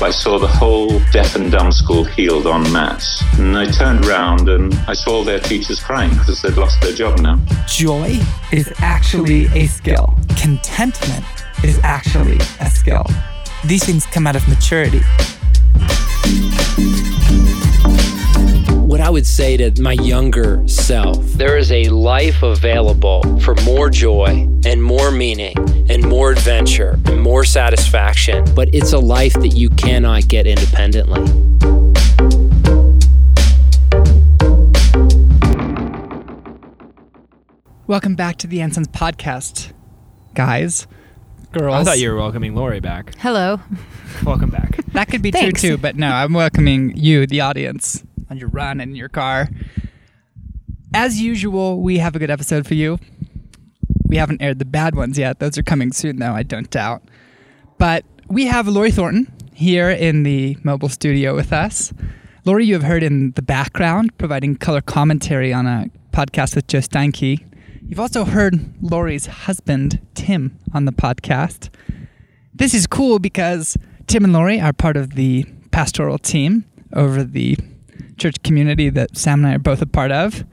I saw the whole deaf and dumb school healed en masse. And I turned around and I saw their teachers crying because they'd lost their job now. Joy is actually a skill. Contentment is actually a skill. These things come out of maturity. What I would say to my younger self there is a life available for more joy and more meaning and more adventure and more satisfaction, but it's a life that you cannot get independently. Welcome back to the Ansons podcast, guys, girls. I thought you were welcoming Lori back. Hello. Welcome back. That could be Thanks. true too, but no, I'm welcoming you, the audience, on your run in your car. As usual, we have a good episode for you. We haven't aired the bad ones yet. Those are coming soon, though, I don't doubt. But we have Lori Thornton here in the mobile studio with us. Lori, you have heard in the background providing color commentary on a podcast with Joe Steinke. You've also heard Lori's husband, Tim, on the podcast. This is cool because Tim and Lori are part of the pastoral team over the church community that Sam and I are both a part of.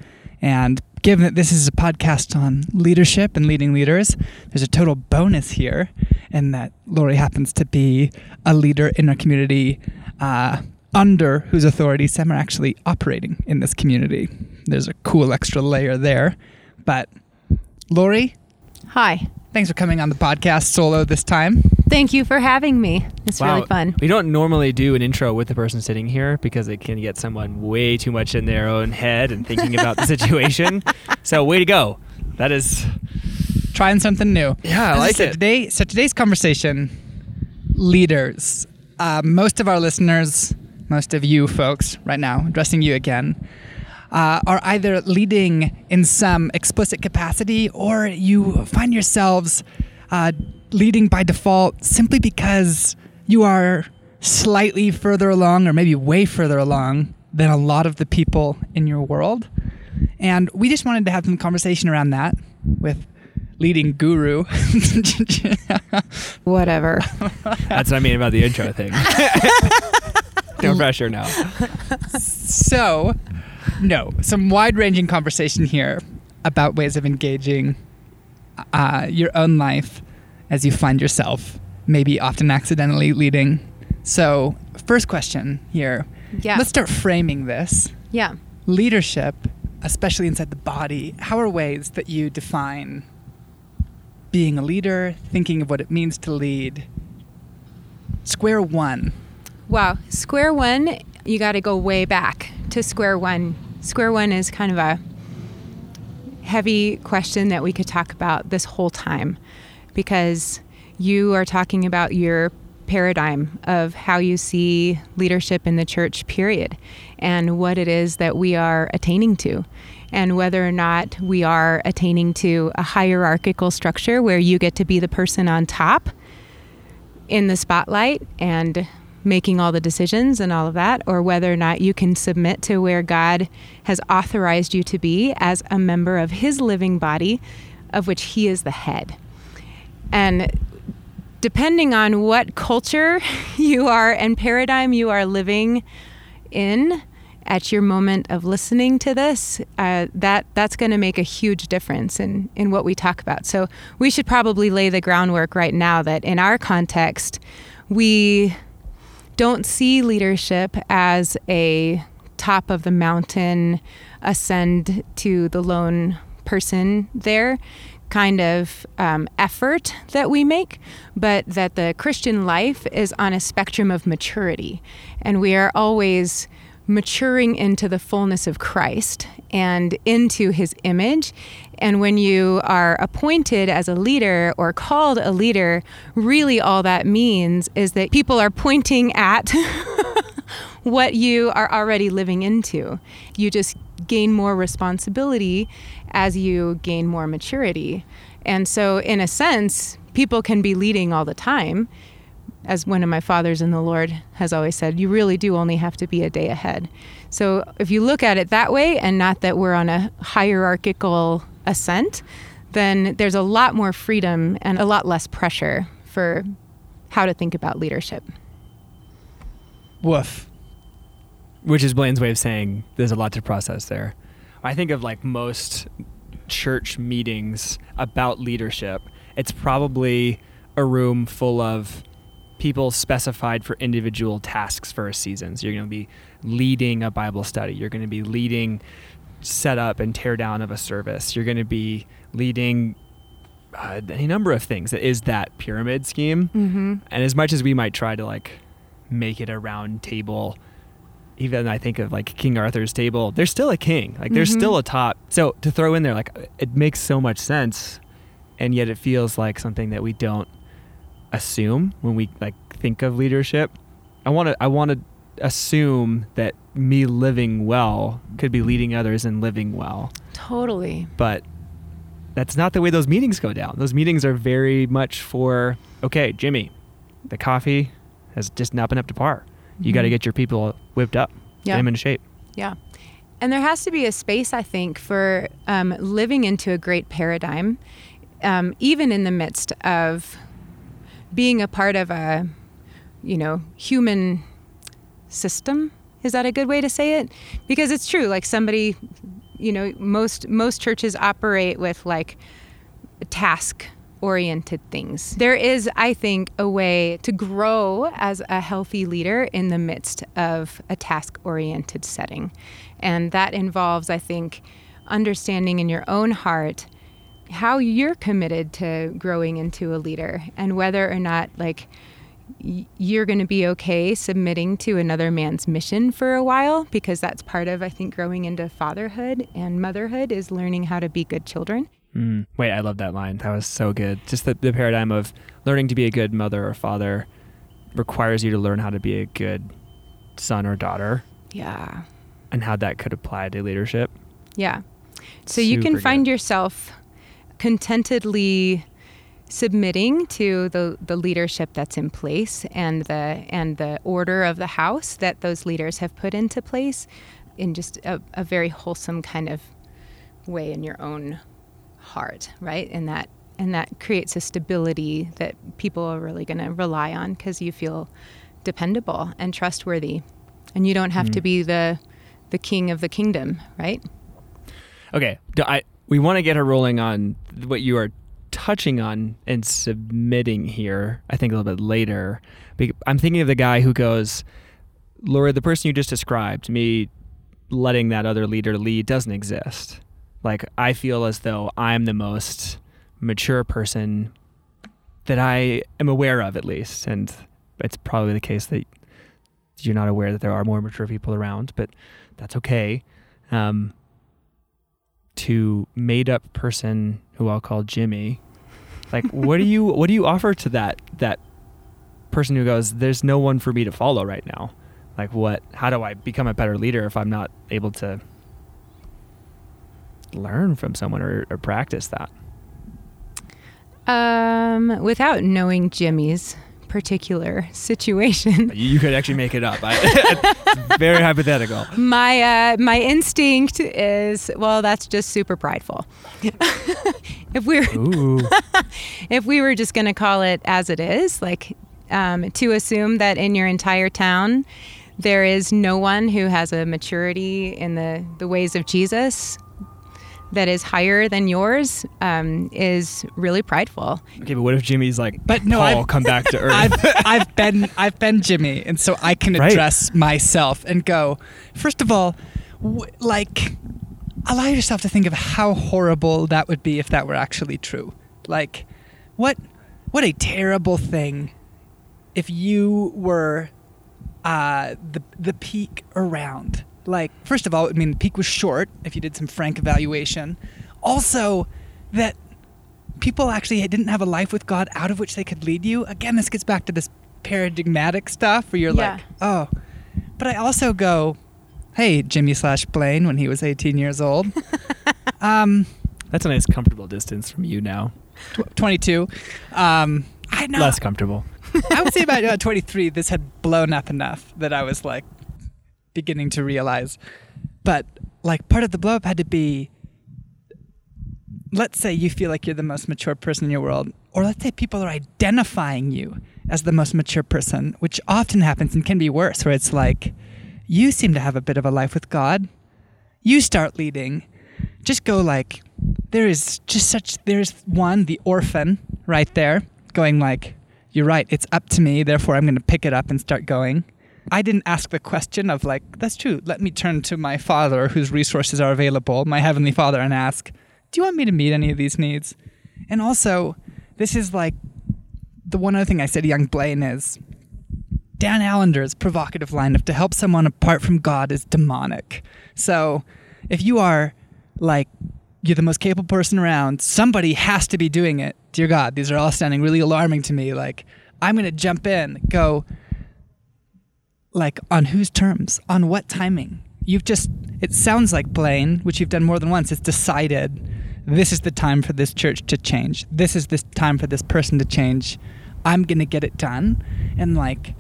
And given that this is a podcast on leadership and leading leaders, there's a total bonus here, in that Lori happens to be a leader in our community uh, under whose authority Sam are actually operating in this community. There's a cool extra layer there. But Lori, Hi. Thanks for coming on the podcast solo this time. Thank you for having me. It's Wow. really fun. We don't normally do an intro with the person sitting here because it can get someone way too much in their own head and thinking about the situation. So, way to go. That is, trying something new. Yeah, I As like said, it. Today, so today's conversation, leaders. Uh, most of our listeners, most of you folks, right now, addressing you again, uh, are either leading in some explicit capacity or you find yourselves uh, leading by default simply because you are slightly further along or maybe way further along than a lot of the people in your world. And we just wanted to have some conversation around that with leading guru. Whatever. that's what I mean about the intro thing. no pressure now. so, no, some wide ranging conversation here about ways of engaging uh, your own life as you find yourself, maybe often accidentally leading. So, first question here. Yeah. Let's start framing this. yeah. Leadership, especially inside the body, how are ways that you define being a leader, thinking of what it means to lead? Square one. Wow. Square one, you got to go way back to square one. Square one is kind of a heavy question that we could talk about this whole time because you are talking about your paradigm of how you see leadership in the church, period, and what it is that we are attaining to. And whether or not we are attaining to a hierarchical structure where you get to be the person on top in the spotlight and making all the decisions and all of that, or whether or not you can submit to where God has authorized you to be as a member of His living body, of which He is the head. And depending on what culture you are and paradigm you are living in at your moment of listening to this, uh, that that's going to make a huge difference in in what we talk about. So we should probably lay the groundwork right now that in our context, we don't see leadership as a top of the mountain ascend to the lone person there kind of um, effort that we make, but that the Christian life is on a spectrum of maturity. And we are always maturing into the fullness of Christ and into his image. And when you are appointed as a leader or called a leader, really all that means is that people are pointing at what you are already living into. You just gain more responsibility as you gain more maturity. And so, in a sense, people can be leading all the time. As one of my fathers in the Lord has always said, you really do only have to be a day ahead. So, if you look at it that way, and not that we're on a hierarchical ascent, then there's a lot more freedom and a lot less pressure for how to think about leadership. Woof. which is Blaine's way of saying there's a lot to process there. I think of like most church meetings about leadership, it's probably a room full of people specified for individual tasks for a season. So you're going to be leading a Bible study, you're going to be leading setup and tear down of a service, you're going to be leading uh, any number of things that is that pyramid scheme. Mm-hmm. And as much as we might try to like make it a round table, even I think of like King Arthur's table, there's still a king. Like there's Mhm. still a top. So to throw in there, like it makes so much sense, and yet it feels like something that we don't assume when we like think of leadership. I want to I want to assume that me living well could be leading others and living well, Totally. but that's not the way those meetings go down. Those meetings are very much for okay, Jimmy, the coffee has just not been up to par. You got to get your people whipped up, Yeah. get them into shape. Yeah. And there has to be a space, I think, for um, living into a great paradigm, um, even in the midst of being a part of a, you know, human system. Is that a good way to say it? Because it's true. Like somebody, you know, most most churches operate with like task oriented things. There is, I think, a way to grow as a healthy leader in the midst of a task oriented setting. And that involves, I think, understanding in your own heart how you're committed to growing into a leader and whether or not, like, you're going to be okay submitting to another man's mission for a while because that's part of, I think, growing into fatherhood and motherhood is learning how to be good children. Mm. Wait, I love that line. That was so good. Just the, the paradigm of learning to be a good mother or father requires you to learn how to be a good son or daughter Yeah. and how that could apply to leadership. Yeah. So you can find good. yourself contentedly submitting to the, the leadership that's in place and the and the order of the house that those leaders have put into place in just a, a very wholesome kind of way in your own heart, right? And that and that creates a stability that people are really going to rely on because you feel dependable and trustworthy, and you don't have to Mm. be the the king of the kingdom, right? Okay, do I we want to get her rolling on what you are touching on and submitting here. I think a little bit later. I'm thinking of the guy who goes, "Laura, the person you just described, me letting that other leader lead doesn't exist. Like I feel as though I'm the most mature person that I am aware of, at least, and it's probably the case that you're not aware that there are more mature people around, but that's okay." Um, to made up person who I'll call Jimmy. Like what do you what do you offer to that that person who goes, There's no one for me to follow right now? Like what how do I become a better leader if I'm not able to learn from someone or, or practice that? Um, without knowing Jimmy's particular situation, You, could actually make it up. I, very hypothetical. my uh, my instinct is well, that's just super prideful. if we were if we were just going to call it as it is, like um, to assume that in your entire town there is no one who has a maturity in the the ways of Jesus that is higher than yours um, is really prideful. Okay, but what if Jimmy's like But no, Paul I've- come back to earth? I've I've been I've been Jimmy, and so I can Right. address myself and go. First of all, w- like, allow yourself to think of how horrible that would be if that were actually true. Like, what what a terrible thing if you were uh, the the peak around. Like, first of all, I mean, the peak was short. If you did some frank evaluation, also that people actually didn't have a life with God out of which they could lead you. Again, this gets back to this paradigmatic stuff where you're Yeah. like, oh. But I also go, hey, Jimmy slash Blaine when he was 18 years old. um, That's a nice comfortable distance from you now. tw- 22. Um, I know. Less comfortable. I would say about uh, 23, this had blown up enough that I was like beginning to realize. But like part of the blow up had to be let's say you feel like you're the most mature person in your world, or let's say people are identifying you as the most mature person, which often happens and can be worse, where it's like, you seem to have a bit of a life with God. You start leading. Just go like, there is just such, there's one, the orphan right there, going like, you're right, it's up to me, therefore I'm going to pick it up and start going. I didn't ask the question of like, that's true, let me turn to my father whose resources are available, my heavenly father, and ask, do you want me to meet any of these needs? And also, this is like the one other thing I said to young Blaine is Dan Allender's provocative line of to help someone apart from God is demonic. So if you are like you're the most capable person around, somebody has to be doing it. Dear God, these are all sounding really alarming to me. Like I'm gonna jump in, go like on whose terms, on what timing. You've just it sounds like Blaine, which you've done more than once, it's decided this is the time for this church to change. This is the time for this person to change. I'm gonna get it done. And like,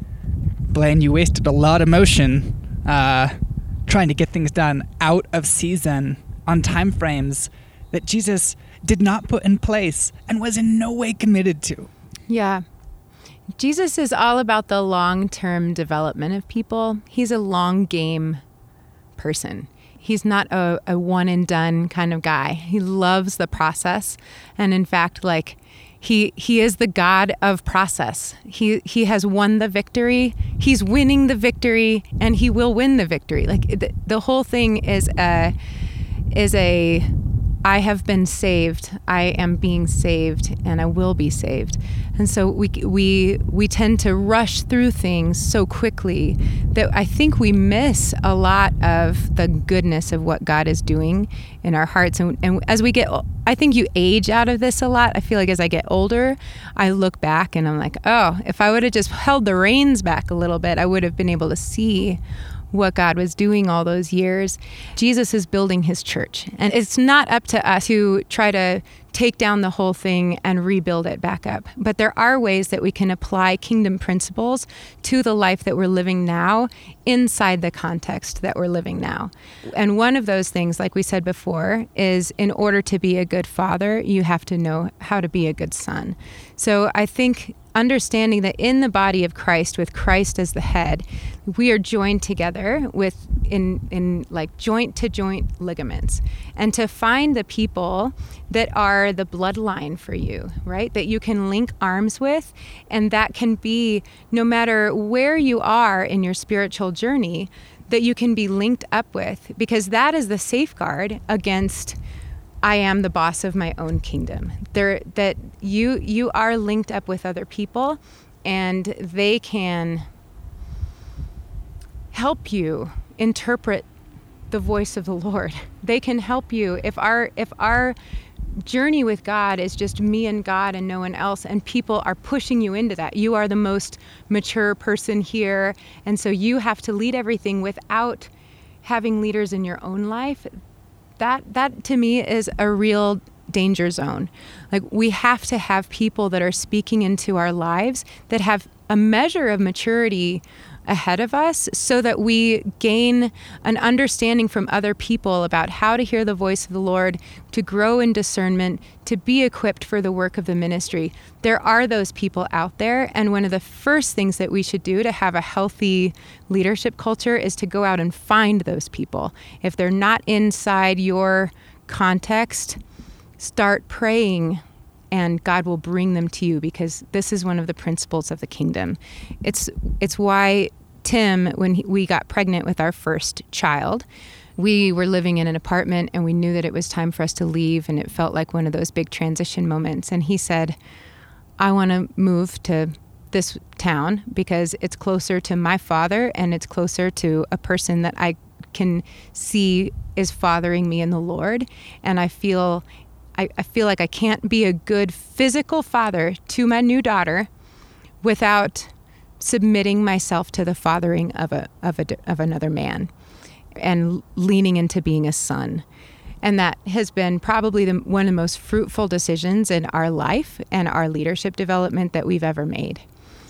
Blaine, you wasted a lot of motion uh, trying to get things done out of season on time frames that Jesus did not put in place and was in no way committed to. Yeah. Jesus is all about the long term development of people. He's a long game person he's not a, a one and done kind of guy. He loves the process. And in fact, like he he is the god of process. He he has won the victory. He's winning the victory and he will win the victory. Like the, the whole thing is a is a I have been saved. I am being saved, and I will be saved. And so we we we tend to rush through things so quickly that I think we miss a lot of the goodness of what God is doing in our hearts. And, and as we get, I think you age out of this a lot. I feel like as I get older, I look back and I'm like, oh, if I would have just held the reins back a little bit, I would have been able to see what God was doing all those years. Jesus is building his church. And it's not up to us to try to take down the whole thing and rebuild it back up. But there are ways that we can apply kingdom principles to the life that we're living now inside the context that we're living now. And one of those things, like we said before, is in order to be a good father, you have to know how to be a good son. So I think understanding that in the body of Christ, with Christ as the head, we are joined together with in in like joint to joint ligaments, and to find the people that are the bloodline for you, right? That you can link arms with, and that can be no matter where you are in your spiritual journey, that you can be linked up with, because that is the safeguard against I am the boss of my own kingdom. There that you you are linked up with other people and they can help you interpret the voice of the Lord. They can help you if our if our journey with God is just me and God and no one else and people are pushing you into that. You are the most mature person here and so you have to lead everything without having leaders in your own life that that to me is a real danger zone. Like we have to have people that are speaking into our lives that have a measure of maturity ahead of us so that we gain an understanding from other people about how to hear the voice of the Lord, to grow in discernment, to be equipped for the work of the ministry. There are those people out there, and one of the first things that we should do to have a healthy leadership culture is to go out and find those people. If they're not inside your context, start praying and God will bring them to you because this is one of the principles of the kingdom. It's it's why Tim when he, we got pregnant with our first child, we were living in an apartment and we knew that it was time for us to leave and it felt like one of those big transition moments and he said, "I want to move to this town because it's closer to my father and it's closer to a person that I can see is fathering me in the Lord and I feel I, I feel like I can't be a good physical father to my new daughter without submitting myself to the fathering of a of a of another man and leaning into being a son. And that has been probably the, one of the most fruitful decisions in our life and our leadership development that we've ever made.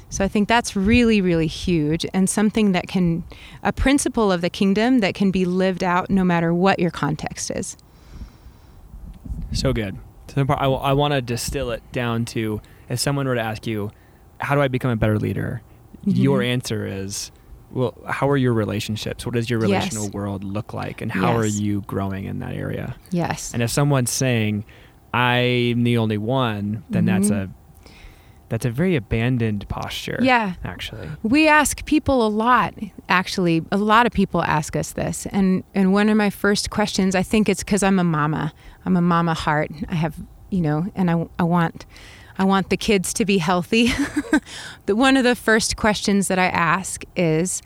So i think that's really really huge and something that can a principle of the kingdom that can be lived out no matter what your context is so good. So I, I want to distill it down to if someone were to ask you, how do I become a better leader? Mm-hmm. Your answer is, well, how are your relationships? What does your Yes. relational world look like, and how are you growing in that area? Yes. And if someone's saying, "I'm the only one," then that's a that's a very abandoned posture. Yeah. actually. We ask people a lot. Actually, a lot of people ask us this, and and one of my first questions, I think it's because I'm a mama. I'm a mama heart. I have, you know, and I, I want, I want the kids to be healthy. the, one of the first questions that I ask is,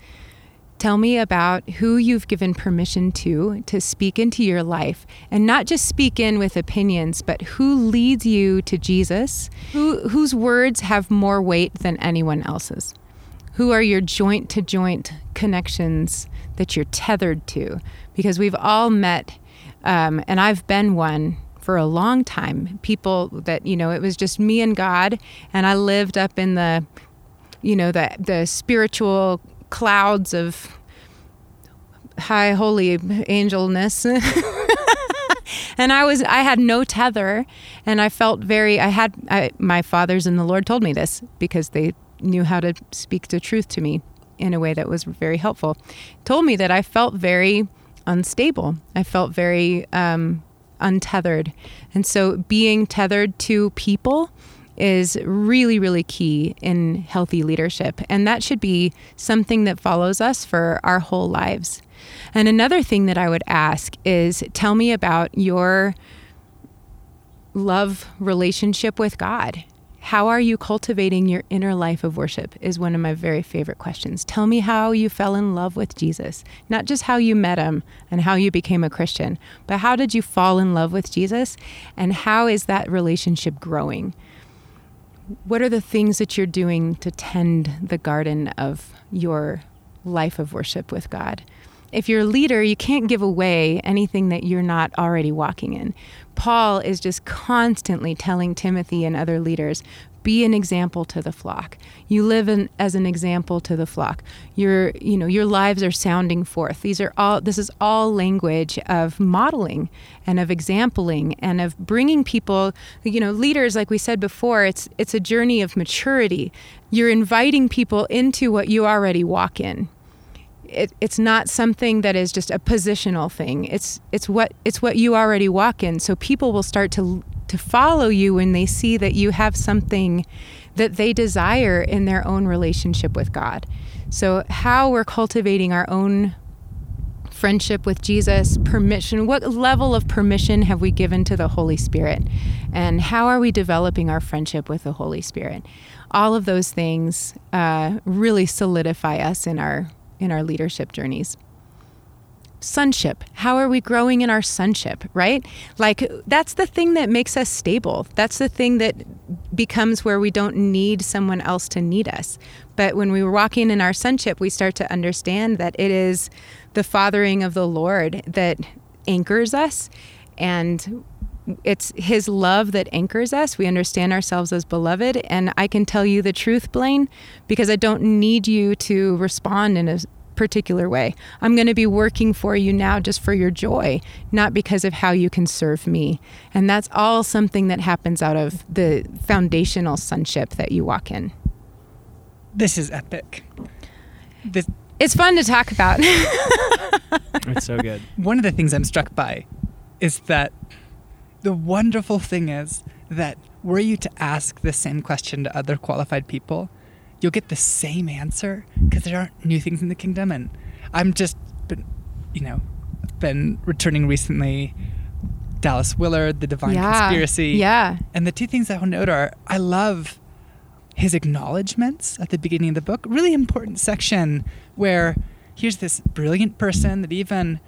tell me about who you've given permission to to speak into your life and not just speak in with opinions but who leads you to jesus? Who, whose words have more weight than anyone else's? Who are your joint to joint connections that you're tethered to? Because we've all met um, and i've been one for a long time. People that you know it was just me and god and i lived up in the you know the the spiritual clouds of high holy angelness. And i was i had no tether and i felt very i had I, my fathers and the lord told me this because they knew how to speak the truth to me in a way that was very helpful. Told me that i felt very unstable. I felt very um, untethered. And so being tethered to people is really, really key in healthy leadership. And that should be something that follows us for our whole lives. And another thing that I would ask is tell me about your love relationship with God. How are you cultivating your inner life of worship? Is one of my very favorite questions. Tell me how you fell in love with Jesus, not just how you met him and how you became a Christian, but how did you fall in love with Jesus and how is that relationship growing? What are the things that you're doing to tend the garden of your life of worship with God? If you're a leader, you can't give away anything that you're not already walking in. Paul is just constantly telling Timothy and other leaders be an example to the flock. You live in, as an example to the flock. Your, you know, your lives are sounding forth. These are all. This is all language of modeling and of exampling and of bringing people. You know, leaders, like we said before, it's it's a journey of maturity. You're inviting people into what you already walk in. It, it's not something that is just a positional thing. It's it's what it's what you already walk in. So people will start to to follow you when they see that you have something that they desire in their own relationship with God. So how we're cultivating our own friendship with Jesus, permission, what level of permission have we given to the Holy Spirit? And how are we developing our friendship with the Holy Spirit? All of those things uh, really solidify us in our in our leadership journeys sonship how are we growing in our sonship right like that's the thing that makes us stable that's the thing that becomes where we don't need someone else to need us but when we are walking in our sonship we start to understand that it is the fathering of the lord that anchors us and it's his love that anchors us. We understand ourselves as beloved. And I can tell you the truth, Blaine, because I don't need you to respond in a particular way. I'm going to be working for you now just for your joy, not because of how you can serve me. And that's all something that happens out of the foundational sonship that you walk in. This is epic. This, It's fun to talk about. It's so good. one of the things I'm struck by is that the wonderful thing is that were you to ask the same question to other qualified people, you'll get the same answer because there aren't new things in the kingdom. And I'm just been, you know, been returning recently Dallas Willard, The Divine yeah. Conspiracy. Yeah. And the two things I will note are I love his acknowledgments at the beginning of the book. Really important section where here's this brilliant person that even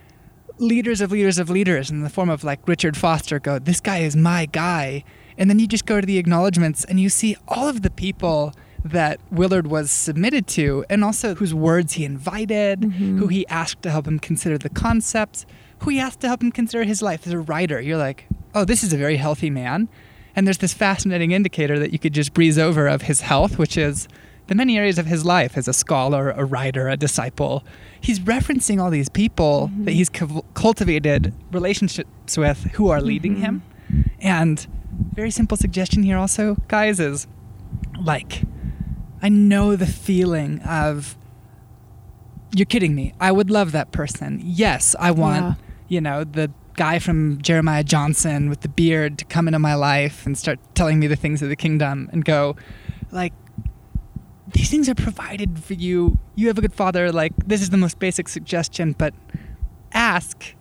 leaders of leaders of leaders in the form of like Richard Foster go, This guy is my guy. And then you just go to the acknowledgments and you see all of the people that Willard was submitted to and also whose words he invited, mm-hmm. who he asked to help him consider the concepts, who he asked to help him consider his life as a writer. You're like, oh, this is a very healthy man. And there's this fascinating indicator that you could just breeze over of his health, which is the many areas of his life as a scholar, a writer, a disciple. He's referencing all these people mm-hmm. that he's cu- cultivated relationships with who are leading mm-hmm. him. And very simple suggestion here also, guys, is like I know the feeling of you're kidding me. I would love that person. Yes, I want, Yeah. you know, the guy from Jeremiah Johnson with the beard to come into my life and start telling me the things of the kingdom and go, like, these things are provided for you. You have a good father. Like, this is the most basic suggestion, but ask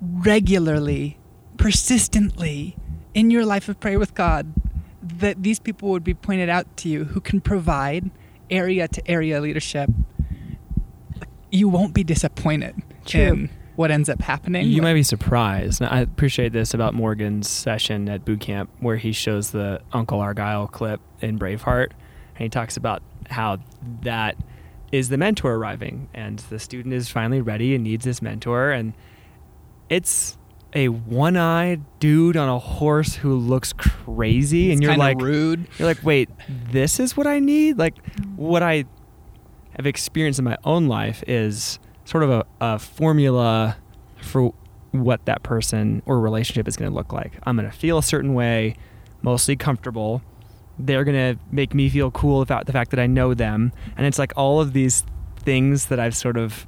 regularly, persistently in your life of prayer with God that these people would be pointed out to you who can provide area to area leadership. You won't be disappointed True. in what ends up happening. You might be surprised. And I appreciate this about Morgan's session at boot camp where he shows the Uncle Argyle clip in Braveheart. And he talks about how that is the mentor arriving and the student is finally ready and needs this mentor. And it's a one eyed dude on a horse who looks crazy. and you're like, rude. you're like, wait, this is what I need? Like, what I have experienced in my own life is sort of a, a formula for what that person or relationship is going to look like. I'm going to feel a certain way, mostly comfortable. They're going to make me feel cool about the fact that I know them. And it's like all of these things that I've sort of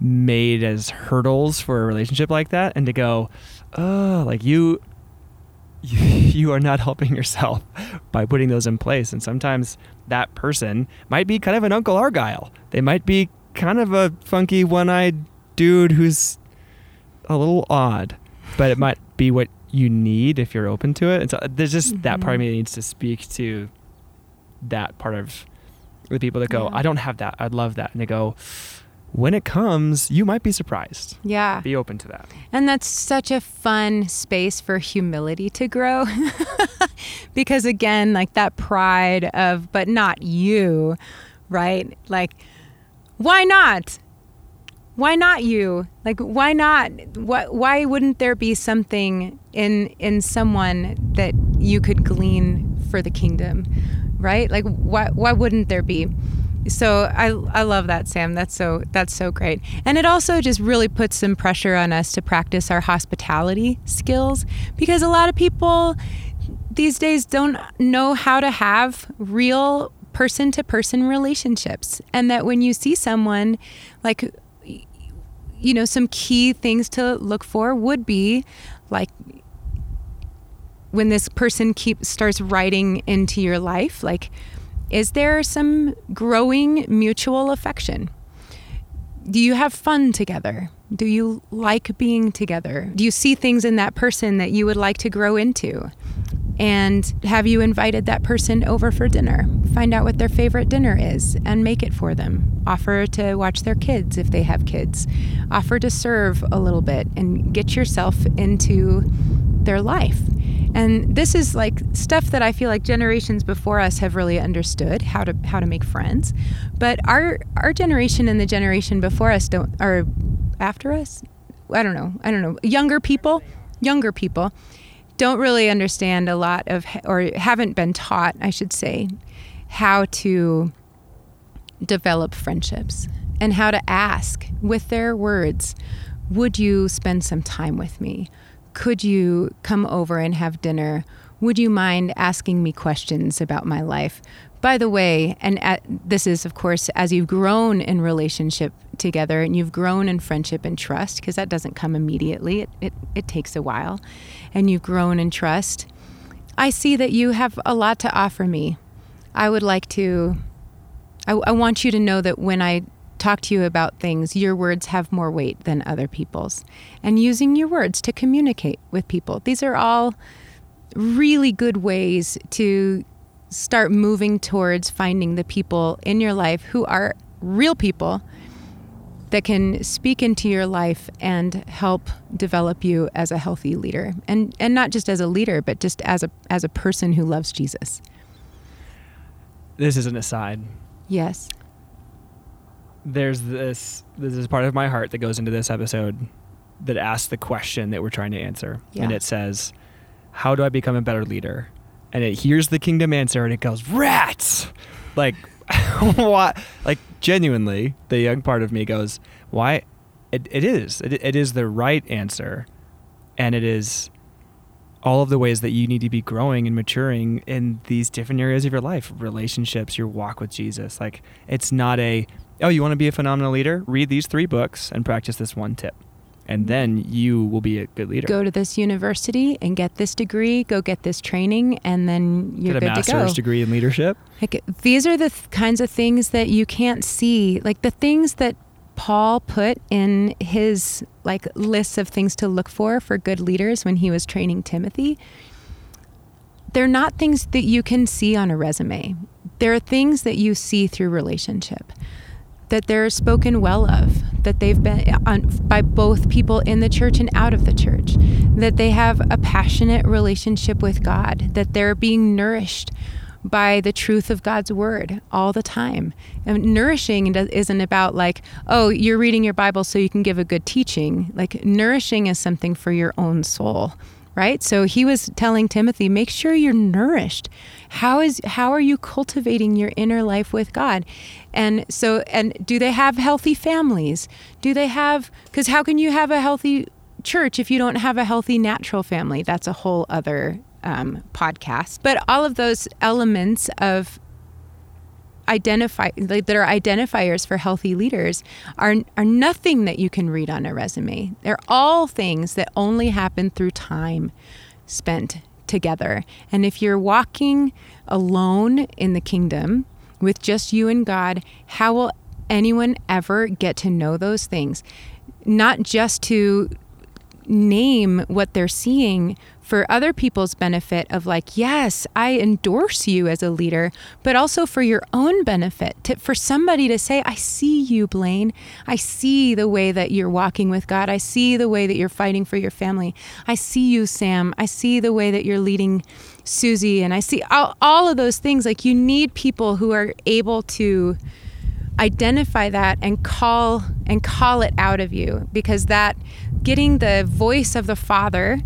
made as hurdles for a relationship like that. And to go, oh, like you you are not helping yourself by putting those in place. And sometimes that person might be kind of an Uncle Argyle. They might be kind of a funky one eyed dude who's a little odd, but it might be what you need if you're open to it. And so uh, there's just that part of mm-hmm. me that needs to speak to that part of the people that go, Yeah. I don't have that. I'd love that. And they go, when it comes, you might be surprised. Yeah. Be open to that. And that's such a fun space for humility to grow. because again, like that pride of, but not you, right? Like, why not? Why not you? Like, why not? What, why wouldn't there be something in, in someone that you could glean for the kingdom, right? Like, why, why wouldn't there be? So I, I love that sam. That's so that's so great. And it also just really puts some pressure on us to practice our hospitality skills because a lot of people these days don't know how to have real person to person relationships. And that when you see someone like you know some key things to look for would be like when this person keep starts writing into your life like is there some growing mutual affection? Do you have fun together? Do you like being together? Do you see things in that person that you would like to grow into? And have you invited that person over for dinner? Find out what their favorite dinner is and make it for them. Offer to watch their kids if they have kids. Offer to serve a little bit and get yourself into their life. And this is like stuff that I feel like generations before us have really understood how to how to make friends. But our our generation and the generation before us don't or after us, I don't know. I don't know. Younger people, younger people don't really understand a lot of or haven't been taught, I should say, how to develop friendships and how to ask with their words, would you spend some time with me? Could you come over and have dinner? Would you mind asking me questions about my life? By the way, and at, this is, of course, as you've grown in relationship together and you've grown in friendship and trust, because that doesn't come immediately, it, it, it takes a while, and you've grown in trust. I see that you have a lot to offer me. I would like to, I, I want you to know that when I talk to you about things, your words have more weight than other people's. And using your words to communicate with people. These are all really good ways to start moving towards finding the people in your life who are real people that can speak into your life and help develop you as a healthy leader and and not just as a leader but just as a as a person who loves Jesus. This is an aside. Yes. There's this this is part of my heart that goes into this episode that asks the question that we're trying to answer. And it says how do i become a better leader? And it hears the kingdom answer and it goes rats! Like what like genuinely the young part of me goes why? It, it is. It, it is the right answer. And it is all of the ways that you need to be growing and maturing in these different areas of your life relationships your walk with jesus. Like it's not a oh you want to be a phenomenal leader? Read these three books and practice this one tip. And mm-hmm. then you will be a good leader. Go to this university and get this degree, go get this training, and then you're get a good to master's go. degree in leadership. Like these are the th- kinds of things that you can't see, like the things that Paul put in his like lists of things to look for for good leaders when he was training Timothy. They're not things that you can see on a resume. They're things that you see through relationship. That they're spoken well of, that they've been on, by both people in the church and out of the church, that they have a passionate relationship with God, that they're being nourished by the truth of God's word all the time. And nourishing isn't about like, oh, you're reading your Bible so you can give a good teaching. Like, nourishing is something for your own soul, right? So he was telling Timothy, make sure you're nourished. How is how are you cultivating your inner life with God? And so and do they have healthy families? Do they have cuz how can you have a healthy church if you don't have a healthy natural family? That's a whole other um, podcast. But all of those elements of identify that are identifiers for healthy leaders are are nothing that you can read on a resume. They're all things that only happen through time spent together. And if you're walking alone in the kingdom with just you and God, how will anyone ever get to know those things? Not just to name what they're seeing for other people's benefit of like yes i endorse you as a leader but also for your own benefit to, for somebody to say i see you blaine. I see the way that you're walking with god. I see the way that you're fighting for your family. I see you sam. I see the way that you're leading susie. And i see all, all of those things. Like you need people who are able to identify that and call and call it out of you because that getting the voice of the father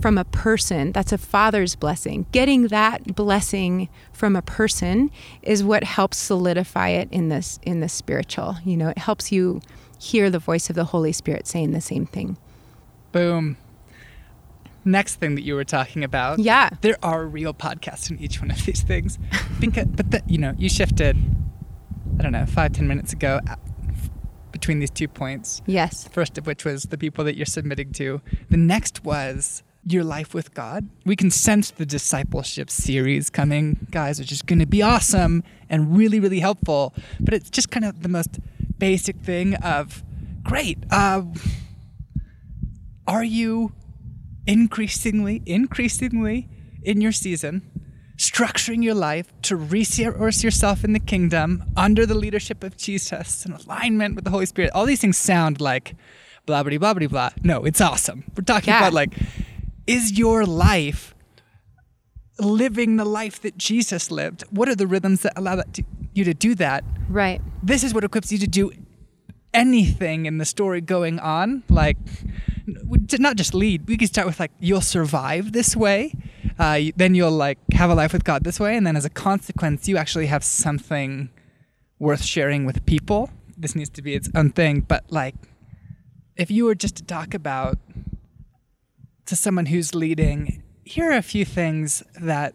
from a person that's a father's blessing getting that blessing from a person is what helps solidify it in this in the spiritual you know it helps you hear the voice of the holy spirit saying the same thing Boom. Next thing that you were talking about. Yeah. There are real podcasts in each one of these things. Because, but the, you know, you shifted, I don't know, five, ten minutes ago between these two points. yes First of which was the people that you're submitting to. The next was your life with God. We can sense the discipleship series coming, guys, which is going to be awesome and really, really helpful. But it's just kind of the most basic thing of great. Uh, are you increasingly, increasingly in your season structuring your life to resource yourself in the kingdom under the leadership of Jesus in alignment with the Holy Spirit? All these things sound like blah, blah, blah, blah, blah. No, it's awesome. We're talking Yeah. about like, is your life living the life that Jesus lived? What are the rhythms that allow that to, you to do that? right this is what equips you to do anything in the story going on. Like, to not just lead. We can start with like, you'll survive this way. Uh, then you'll like have a life with God this way, and then as a consequence, you actually have something worth sharing with people. This needs to be its own thing. But like, if you were just to talk about to someone who's leading, here are a few things that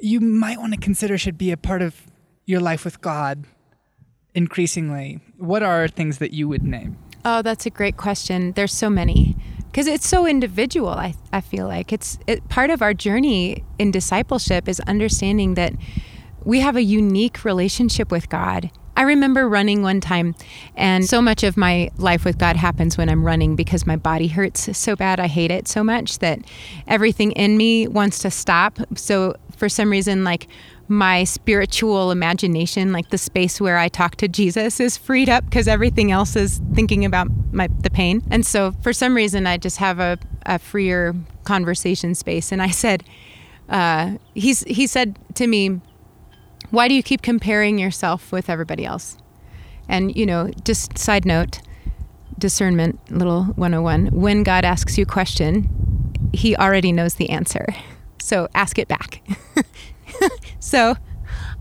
you might want to consider should be a part of your life with God increasingly. What are things that you would name? Oh, that's a great question. There's so many because it's so individual. I, I feel like it's it, part of our journey in discipleship is understanding that we have a unique relationship with God. I remember running one time, and so much of my life with God happens when I'm running because my body hurts so bad. I hate it so much that everything in me wants to stop. So, for some reason, like my spiritual imagination, like the space where I talk to Jesus, is freed up because everything else is thinking about my the pain. And so, for some reason, I just have a, a freer conversation space. And I said, uh, he's he said to me, "Why do you keep comparing yourself with everybody else?" And you know, just side note, discernment, little 101. When God asks you a question, He already knows the answer. So ask it back. so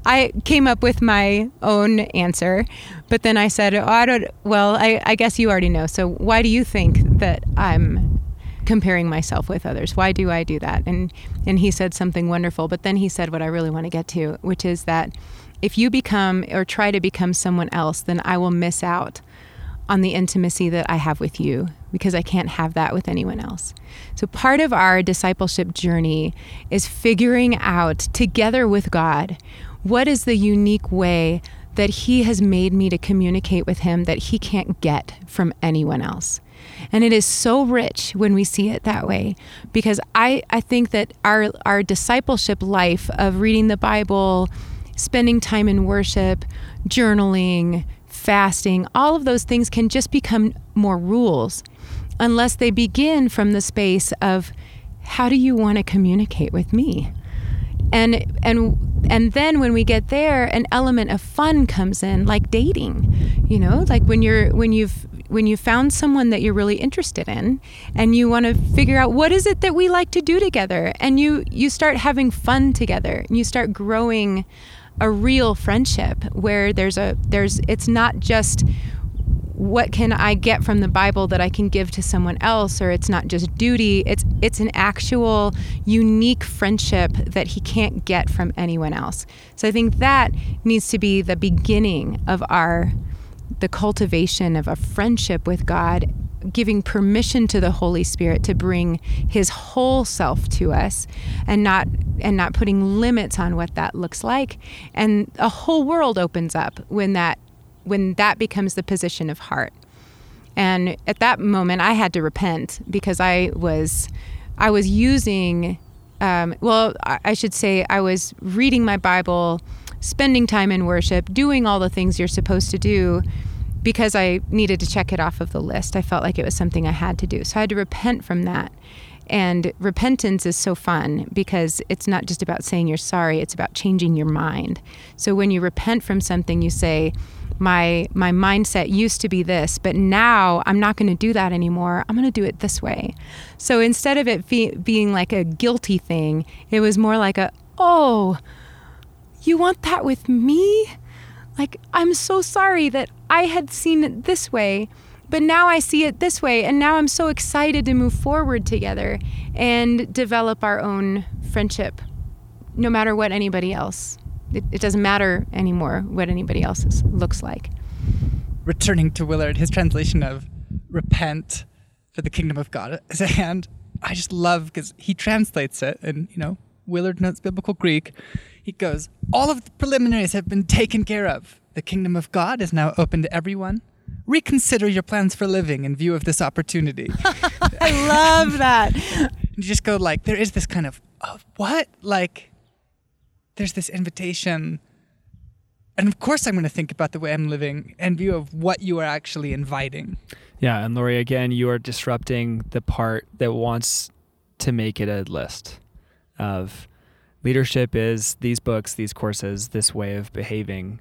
I came up with my own answer, but then I said, oh, I don't, well, I, I guess you already know. So why do you think that I'm comparing myself with others. Why do I do that? And and he said something wonderful, but then he said what I really want to get to, which is that if you become or try to become someone else, then I will miss out on the intimacy that I have with you because I can't have that with anyone else. So, part of our discipleship journey is figuring out together with God what is the unique way that He has made me to communicate with Him that He can't get from anyone else. And it is so rich when we see it that way because I, I think that our, our discipleship life of reading the Bible, spending time in worship, journaling, fasting, all of those things can just become more rules unless they begin from the space of how do you want to communicate with me? And and and then when we get there an element of fun comes in like dating. You know, like when you're when you've when you found someone that you're really interested in and you want to figure out what is it that we like to do together and you you start having fun together and you start growing a real friendship where there's a there's it's not just what can I get from the Bible that I can give to someone else or it's not just duty it's it's an actual unique friendship that he can't get from anyone else. So I think that needs to be the beginning of our the cultivation of a friendship with God giving permission to the Holy Spirit to bring his whole self to us and not and not putting limits on what that looks like and a whole world opens up when that when that becomes the position of heart. And at that moment I had to repent because I was I was using um, well I should say I was reading my Bible spending time in worship, doing all the things you're supposed to do because I needed to check it off of the list. I felt like it was something I had to do. So I had to repent from that. And repentance is so fun because it's not just about saying you're sorry, it's about changing your mind. So when you repent from something, you say, my my mindset used to be this, but now I'm not going to do that anymore. I'm going to do it this way. So instead of it be, being like a guilty thing, it was more like a, "Oh, you want that with me?" Like, I'm so sorry that I had seen it this way, but now I see it this way. And now I'm so excited to move forward together and develop our own friendship, no matter what anybody else. It, it doesn't matter anymore what anybody else is, looks like. Returning to Willard, his translation of repent for the kingdom of God is at hand. I just love because he translates it, and you know, Willard knows biblical Greek. He goes, All of the preliminaries have been taken care of. The kingdom of God is now open to everyone. Reconsider your plans for living in view of this opportunity. I love that. you just go like, there is this kind of, of what? Like, there's this invitation. And of course, I'm going to think about the way I'm living in view of what you are actually inviting. Yeah, and Lori, again, you are disrupting the part that wants to make it a list of leadership is these books, these courses, this way of behaving.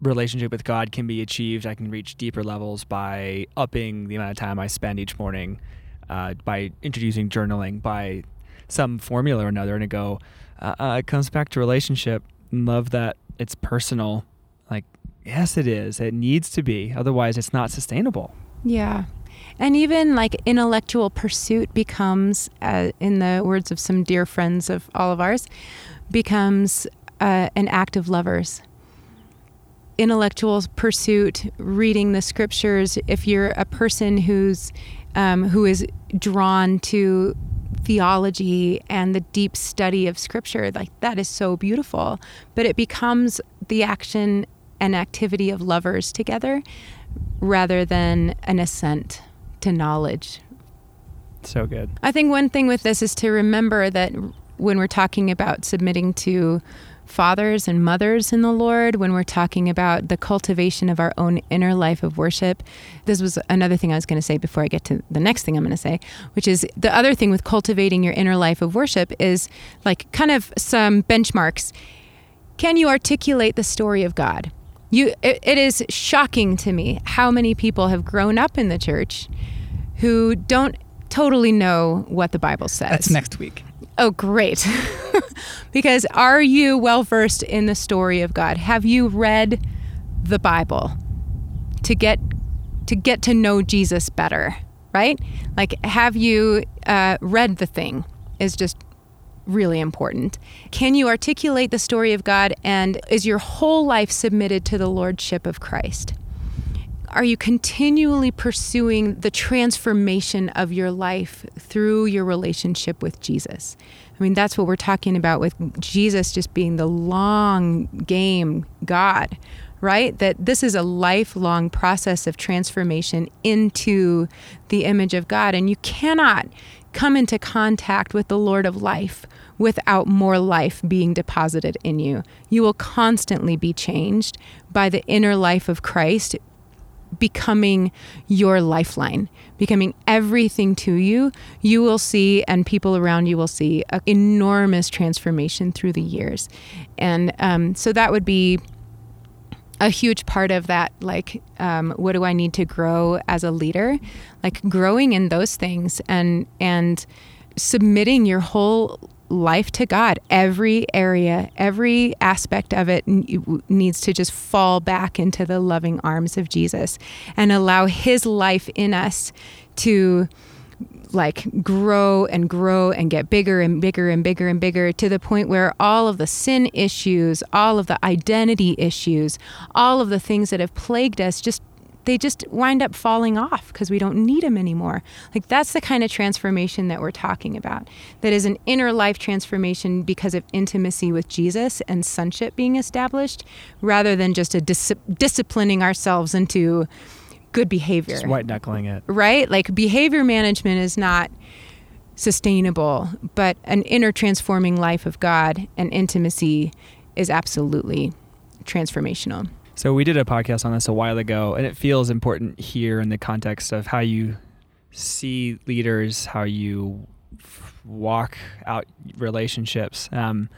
Relationship with God can be achieved. I can reach deeper levels by upping the amount of time I spend each morning, uh, by introducing journaling, by some formula or another. And to go, uh, uh, it comes back to relationship. Love that it's personal. Like, yes, it is. It needs to be. Otherwise, it's not sustainable. Yeah. And even like intellectual pursuit becomes, uh, in the words of some dear friends of all of ours, becomes uh, an act of lovers. Intellectual pursuit, reading the scriptures. If you're a person who's um, who is drawn to theology and the deep study of scripture, like that is so beautiful. But it becomes the action and activity of lovers together rather than an ascent to knowledge. So good. I think one thing with this is to remember that when we're talking about submitting to fathers and mothers in the Lord, when we're talking about the cultivation of our own inner life of worship, this was another thing I was going to say before I get to the next thing I'm going to say, which is the other thing with cultivating your inner life of worship is like kind of some benchmarks. Can you articulate the story of God? You, it, it is shocking to me how many people have grown up in the church who don't totally know what the Bible says. That's next week. Oh, great. because are you well versed in the story of God? Have you read the Bible to get to get to know Jesus better? right? Like, have you uh, read the thing? Is just really important. Can you articulate the story of God and is your whole life submitted to the lordship of Christ? Are you continually pursuing the transformation of your life through your relationship with Jesus? I mean, that's what we're talking about with Jesus just being the long game God, right? That this is a lifelong process of transformation into the image of God. And you cannot come into contact with the Lord of life without more life being deposited in you. You will constantly be changed by the inner life of Christ becoming your lifeline, becoming everything to you, you will see, and people around you will see, an enormous transformation through the years. And um, so that would be a huge part of that like um, what do i need to grow as a leader like growing in those things and and submitting your whole life to God. Every area, every aspect of it needs to just fall back into the loving arms of Jesus and allow His life in us to like grow and grow and get bigger and bigger and bigger and bigger to the point where all of the sin issues, all of the identity issues, all of the things that have plagued us just they just wind up falling off because we don't need them anymore. Like that's the kind of transformation that we're talking about. That is an inner life transformation because of intimacy with Jesus and sonship being established, rather than just a dis- disciplining ourselves into good behavior. Just white knuckling it. Right? Like behavior management is not sustainable, but an inner transforming life of God and intimacy is absolutely transformational. So we did a podcast on this a while ago, and it feels important here in the context of how you see leaders, how you walk out relationships. Um,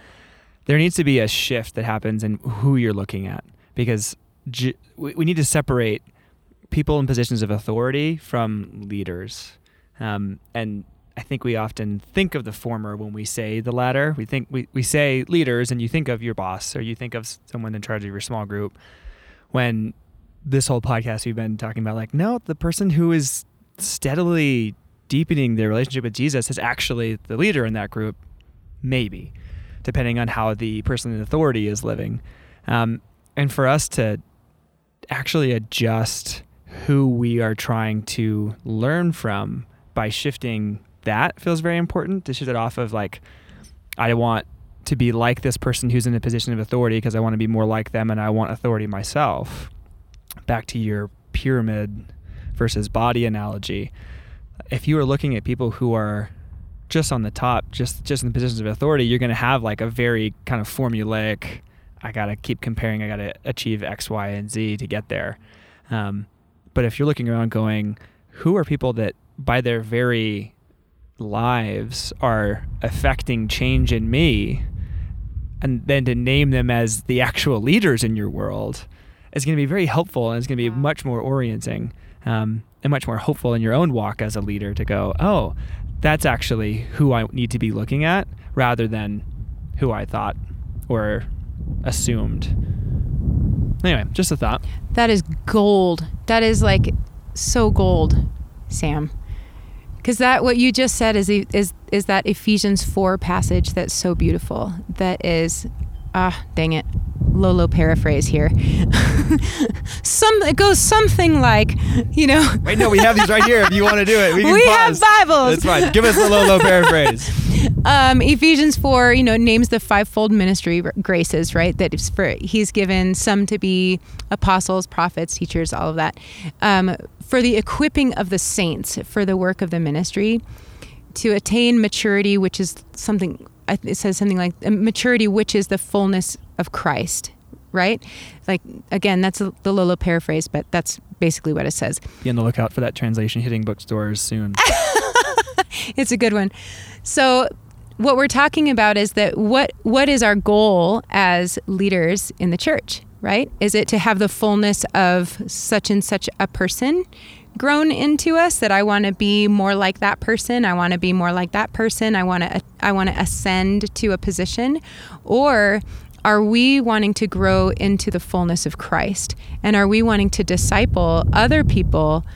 there needs to be a shift that happens in who you're looking at because we need to separate people in positions of authority from leaders. Um, and I think we often think of the former when we say the latter. We think we, we say leaders and you think of your boss or you think of someone in charge of your small group when this whole podcast we've been talking about like no the person who is steadily deepening their relationship with jesus is actually the leader in that group maybe depending on how the person in authority is living. Um, and for us to actually adjust who we are trying to learn from by shifting that feels very important to shift it off of like i want to be like this person who's in a position of authority because I want to be more like them and I want authority myself. Back to your pyramid versus body analogy. If you are looking at people who are just on the top, just just in the positions of authority, you're going to have like a very kind of formulaic. I got to keep comparing. I got to achieve X, Y, and Z to get there. Um, but if you're looking around, going, who are people that by their very lives are affecting change in me and then to name them as the actual leaders in your world is going to be very helpful and it's going to be much more orienting um, and much more hopeful in your own walk as a leader to go, oh, that's actually who I need to be looking at rather than who I thought or assumed. Anyway, just a thought. That is gold. That is like so gold, Sam because that what you just said is is is that Ephesians four passage that's so beautiful. That is, ah, dang it, Lolo paraphrase here. Some it goes something like, you know. Wait, no, we have these right here. If you want to do it, we, we have Bibles. That's fine. Give us the Lolo paraphrase. Um, Ephesians four, you know, names the fivefold ministry graces, right? That for he's given some to be apostles, prophets, teachers, all of that. Um, for the equipping of the saints for the work of the ministry to attain maturity, which is something, it says something like uh, maturity, which is the fullness of Christ, right? Like, again, that's a, the Lolo paraphrase, but that's basically what it says. Be on the lookout for that translation hitting bookstores soon. it's a good one. So, what we're talking about is that what what is our goal as leaders in the church? right? Is it to have the fullness of such and such a person grown into us that I want to be more like that person, I want to be more like that person, I want to I want to ascend to a position or are we wanting to grow into the fullness of Christ? And are we wanting to disciple other people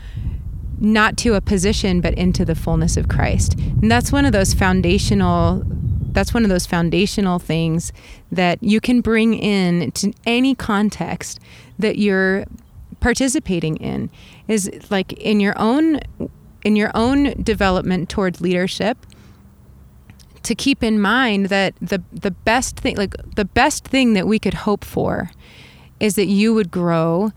not to a position but into the fullness of Christ. And that's one of those foundational that's one of those foundational things that you can bring in to any context that you're participating in is like in your own in your own development towards leadership to keep in mind that the the best thing like the best thing that we could hope for is that you would grow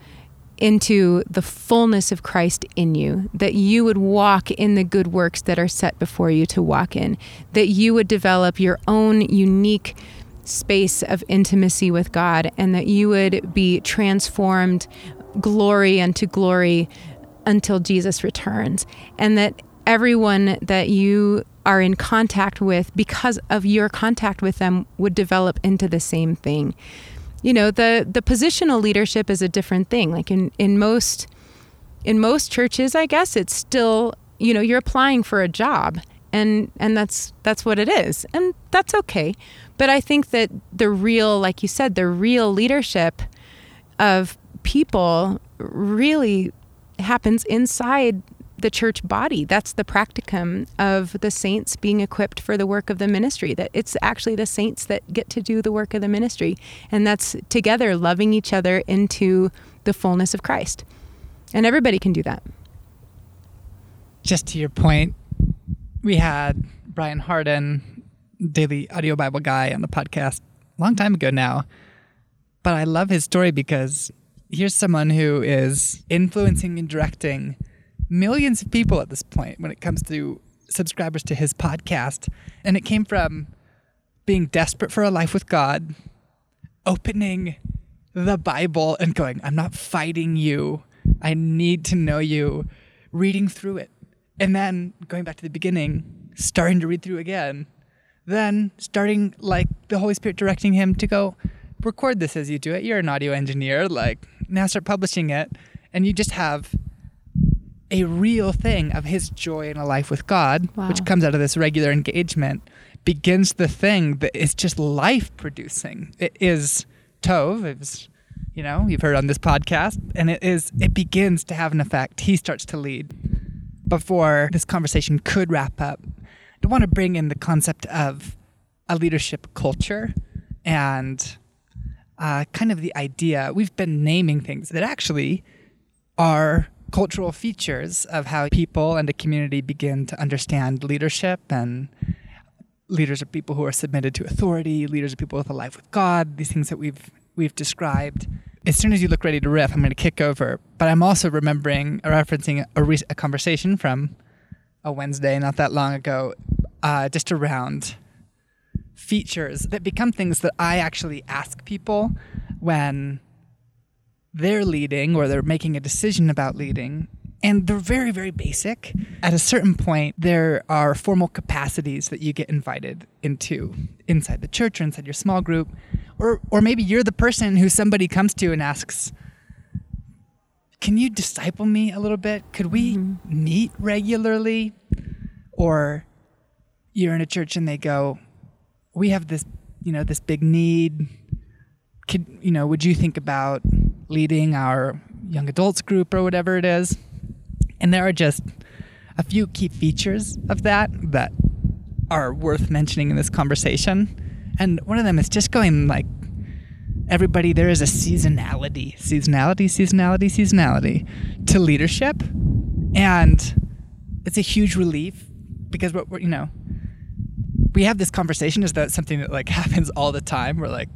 into the fullness of Christ in you, that you would walk in the good works that are set before you to walk in, that you would develop your own unique space of intimacy with God, and that you would be transformed glory unto glory until Jesus returns, and that everyone that you are in contact with because of your contact with them would develop into the same thing. You know the the positional leadership is a different thing. Like in in most in most churches i guess it's still you know you're applying for a job and and that's that's what it is. And that's okay. But i think that the real like you said the real leadership of people really happens inside the church body. That's the practicum of the saints being equipped for the work of the ministry. That it's actually the saints that get to do the work of the ministry. And that's together loving each other into the fullness of Christ. And everybody can do that. Just to your point, we had Brian Hardin, Daily Audio Bible Guy, on the podcast a long time ago now. But I love his story because here's someone who is influencing and directing millions of people at this point when it comes to subscribers to his podcast. And it came from being desperate for a life with God, opening the Bible and going, I'm not fighting you. I need to know you, reading through it. And then going back to the beginning, starting to read through again. Then starting like the Holy Spirit directing him to go, record this as you do it. You're an audio engineer. Like, now start publishing it. And you just have a real thing of his joy in a life with God, wow. which comes out of this regular engagement, begins the thing that is just life producing. It is Tov. It's, you know, you've heard on this podcast, and it is, it begins to have an effect. He starts to lead before this conversation could wrap up. I want to bring in the concept of a leadership culture and uh, kind of the idea. We've been naming things that actually are cultural features of how people and the community begin to understand leadership and leaders are people who are submitted to authority leaders are people with a life with god these things that we've we've described. As soon as you look ready to riff i'm going to kick over but i'm also remembering or referencing a, re- a conversation from a wednesday not that long ago uh, just around features that become things that i actually ask people when they're leading or they're making a decision about leading and they're very very basic. At a certain point there are formal capacities that you get invited into inside the church or inside your small group or or maybe you're the person who somebody comes to and asks can you disciple me a little bit? Could we mm-hmm. meet regularly? Or you're in a church and they go we have this you know this big need. Could you know would you think about leading our young adults group or whatever it is. And there are just a few key features of that that are worth mentioning in this conversation. And one of them is just going like, everybody, there is a seasonality, seasonality, seasonality, seasonality to leadership. And it's a huge relief because what we're, you know, we have this conversation as though it's something that like happens all the time. We're like,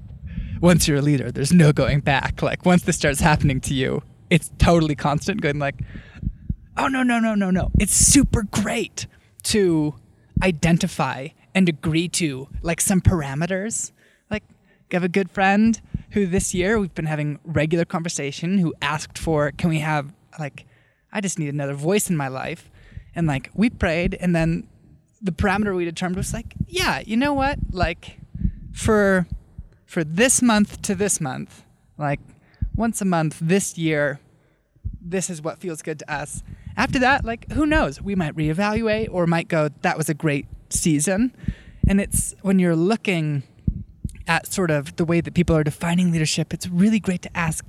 once you're a leader, there's no going back. Like once this starts happening to you, it's totally constant going like, oh no, no, no, no, no. It's super great to identify and agree to like some parameters. Like I have a good friend who this year we've been having regular conversation who asked for can we have like I just need another voice in my life. And like we prayed and then the parameter we determined was like, yeah, you know what? Like for for this month to this month, like once a month this year, this is what feels good to us. After that, like who knows? We might reevaluate or might go, that was a great season. And it's when you're looking at sort of the way that people are defining leadership, it's really great to ask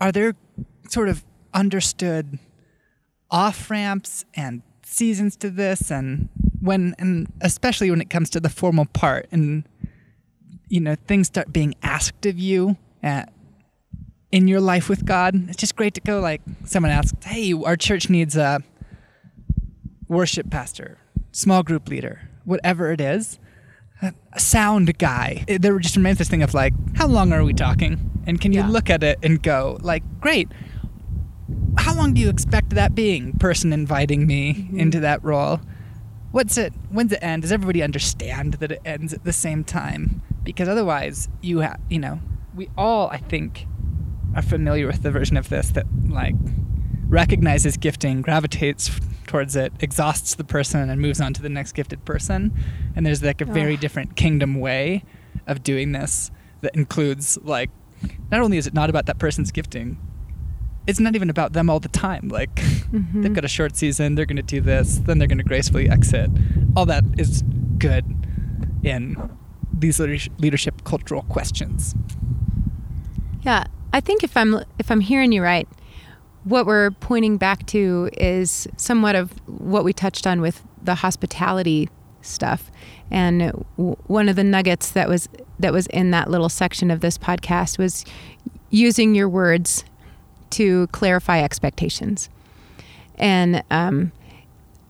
are there sort of understood off ramps and seasons to this and when and especially when it comes to the formal part and you know things start being asked of you at, in your life with God it's just great to go like someone asks hey our church needs a worship pastor small group leader whatever it is. A sound guy. It, there just remains this thing of like how long are we talking? And can you Yeah. look at it and go like great. How long do you expect that being person inviting me mm-hmm. into that role what's it when's it end? Does everybody understand that it ends at the same time? Because otherwise you have you know we all i think are familiar with the version of this that like recognizes gifting gravitates towards it exhausts the person and moves on to the next gifted person. And there's like a very Ugh. different kingdom way of doing this that includes like not only is it not about that person's gifting it's not even about them all the time. Like Mm-hmm. they've got a short season, they're going to do this, then they're going to gracefully exit. All that is good in these leadership, cultural questions. Yeah, I think if I'm if I'm hearing you right, what we're pointing back to is somewhat of what we touched on with the hospitality stuff. And w- one of the nuggets that was that was in that little section of this podcast was using your words to clarify expectations. And um,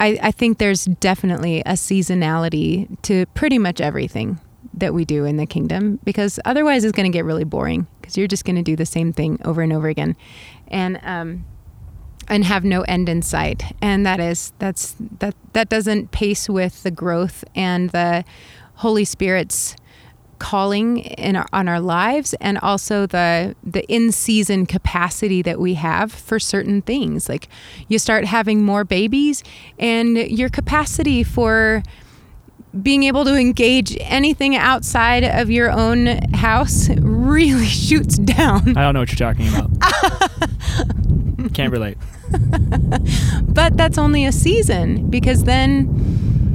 I, I think there's definitely a seasonality to pretty much everything that we do in the kingdom because otherwise it's going to get really boring because you're just going to do the same thing over and over again and um, and have no end in sight and that is that's that that doesn't pace with the growth and the holy spirit's calling in our, on our lives and also the the in season capacity that we have for certain things like you start having more babies and your capacity for being able to engage anything outside of your own house really shoots down I don't know what you're talking about. Can't relate. but that's only a season because then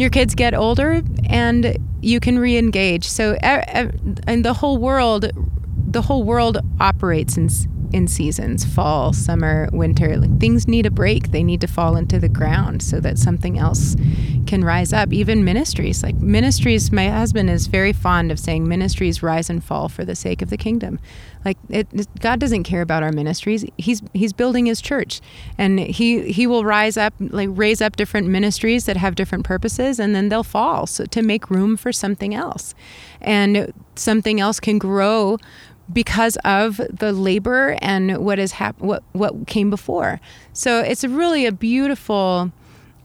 your kids get older and you can re-engage. So and the whole world the whole world operates in in seasons fall summer winter like things need a break. They need to fall into the ground so that something else can rise up. Even ministries like ministries my husband is very fond of saying ministries rise and fall for the sake of the kingdom. Like it, god doesn't care about our ministries. He's he's building his church. And he he will rise up like raise up different ministries that have different purposes and then they'll fall so to make room for something else. And something else can grow because of the labor and what is hap- what what came before. So it's really a beautiful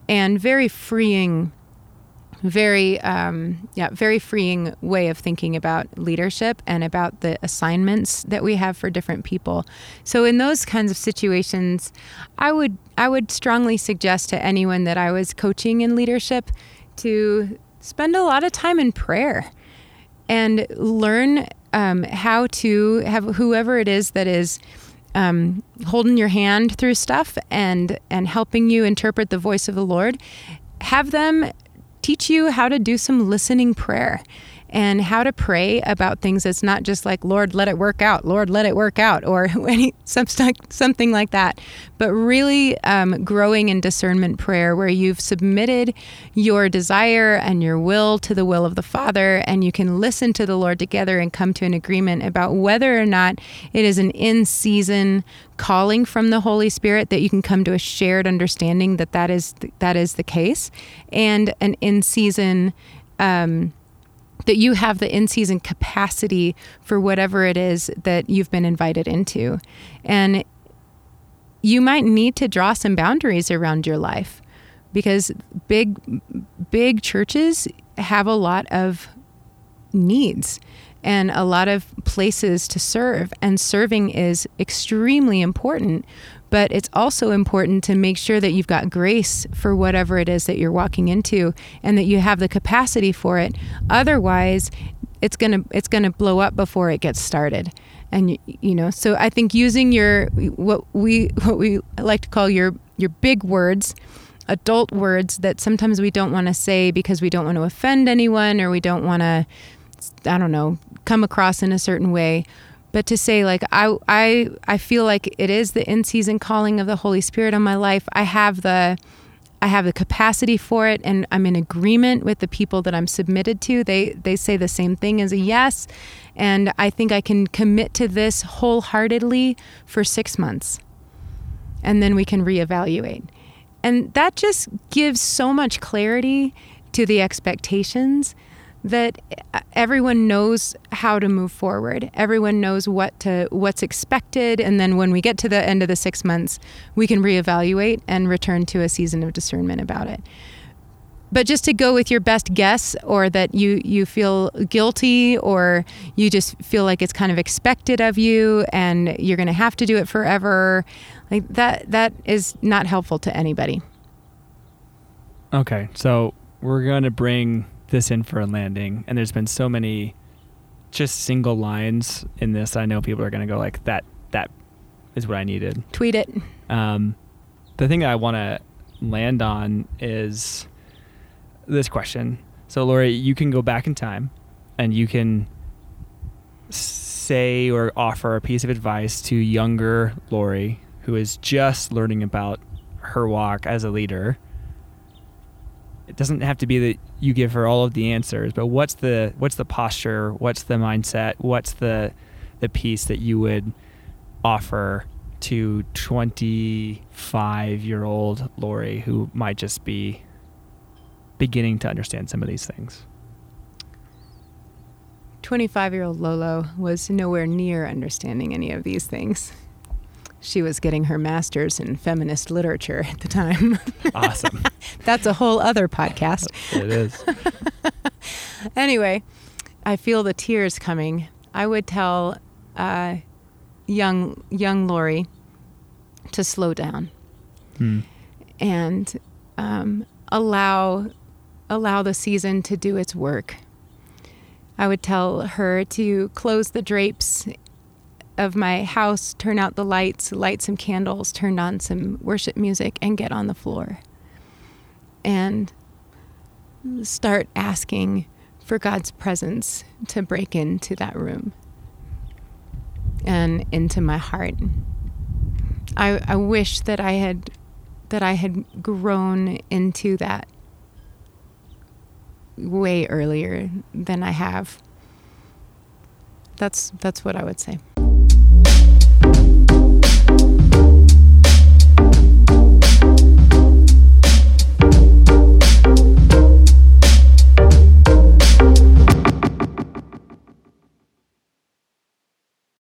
and very freeing very um, yeah very freeing way of thinking about leadership and about the assignments that we have for different people. So in those kinds of situations i would i would strongly suggest to anyone that i was coaching in leadership to spend a lot of time in prayer and learn um, how to have whoever it is that is um, holding your hand through stuff and and helping you interpret the voice of the Lord, have them teach you how to do some listening prayer and how to pray about things that's not just like Lord let it work out, Lord let it work out, or any some something like that, but really um, growing in discernment prayer where you've submitted your desire and your will to the will of the Father, and you can listen to the Lord together and come to an agreement about whether or not it is an in season calling from the Holy Spirit that you can come to a shared understanding that that is that is the case, and an in season. Um, that you have the in season capacity for whatever it is that you've been invited into. And you might need to draw some boundaries around your life because big big churches have a lot of needs and a lot of places to serve and serving is extremely important but it's also important to make sure that you've got grace for whatever it is that you're walking into and that you have the capacity for it. Otherwise it's going to it's going to blow up before it gets started. And you know so i think using your what we what we like to call your your big words adult words that sometimes we don't want to say because we don't want to offend anyone or we don't want to I don't know, come across in a certain way, but to say like I I I feel like it is the in season calling of the Holy Spirit on my life. I have the I have the capacity for it and I'm in agreement with the people that I'm submitted to. They they say the same thing as a yes and I think I can commit to this wholeheartedly for 6 months. And then we can reevaluate. And that just gives so much clarity to the expectations that everyone knows how to move forward. Everyone knows what to what's expected, and then when we get to the end of the six months, we can reevaluate and return to a season of discernment about it. But just to go with your best guess, or that you you feel guilty, or you just feel like it's kind of expected of you, and you're going to have to do it forever, like that that is not helpful to anybody. Okay, so we're going to bring this in for a landing, and there's been so many just single lines in this. I know people are going to go like that. That is what I needed. Tweet it. Um, the thing that I want to land on is this question. So, Lori, you can go back in time, and you can say or offer a piece of advice to younger Lori who is just learning about her walk as a leader it doesn't have to be that you give her all of the answers, but what's the what's the posture, what's the mindset, what's the the piece that you would offer to 25 year old Lori who might just be beginning to understand some of these things? 25 year old Lolo was nowhere near understanding any of these things she was getting her master's in feminist literature at the time. Awesome. That's a whole other podcast. it is. anyway, I feel the tears coming. I would tell uh, young young Lori to slow down hmm. and um, allow allow the season to do its work. I would tell her to close the drapes of my house, turn out the lights, light some candles, turn on some worship music, and get on the floor. And start asking for God's presence to break into that room and into my heart. I, I wish that I had that I had grown into that way earlier than I have. That's that's what I would say.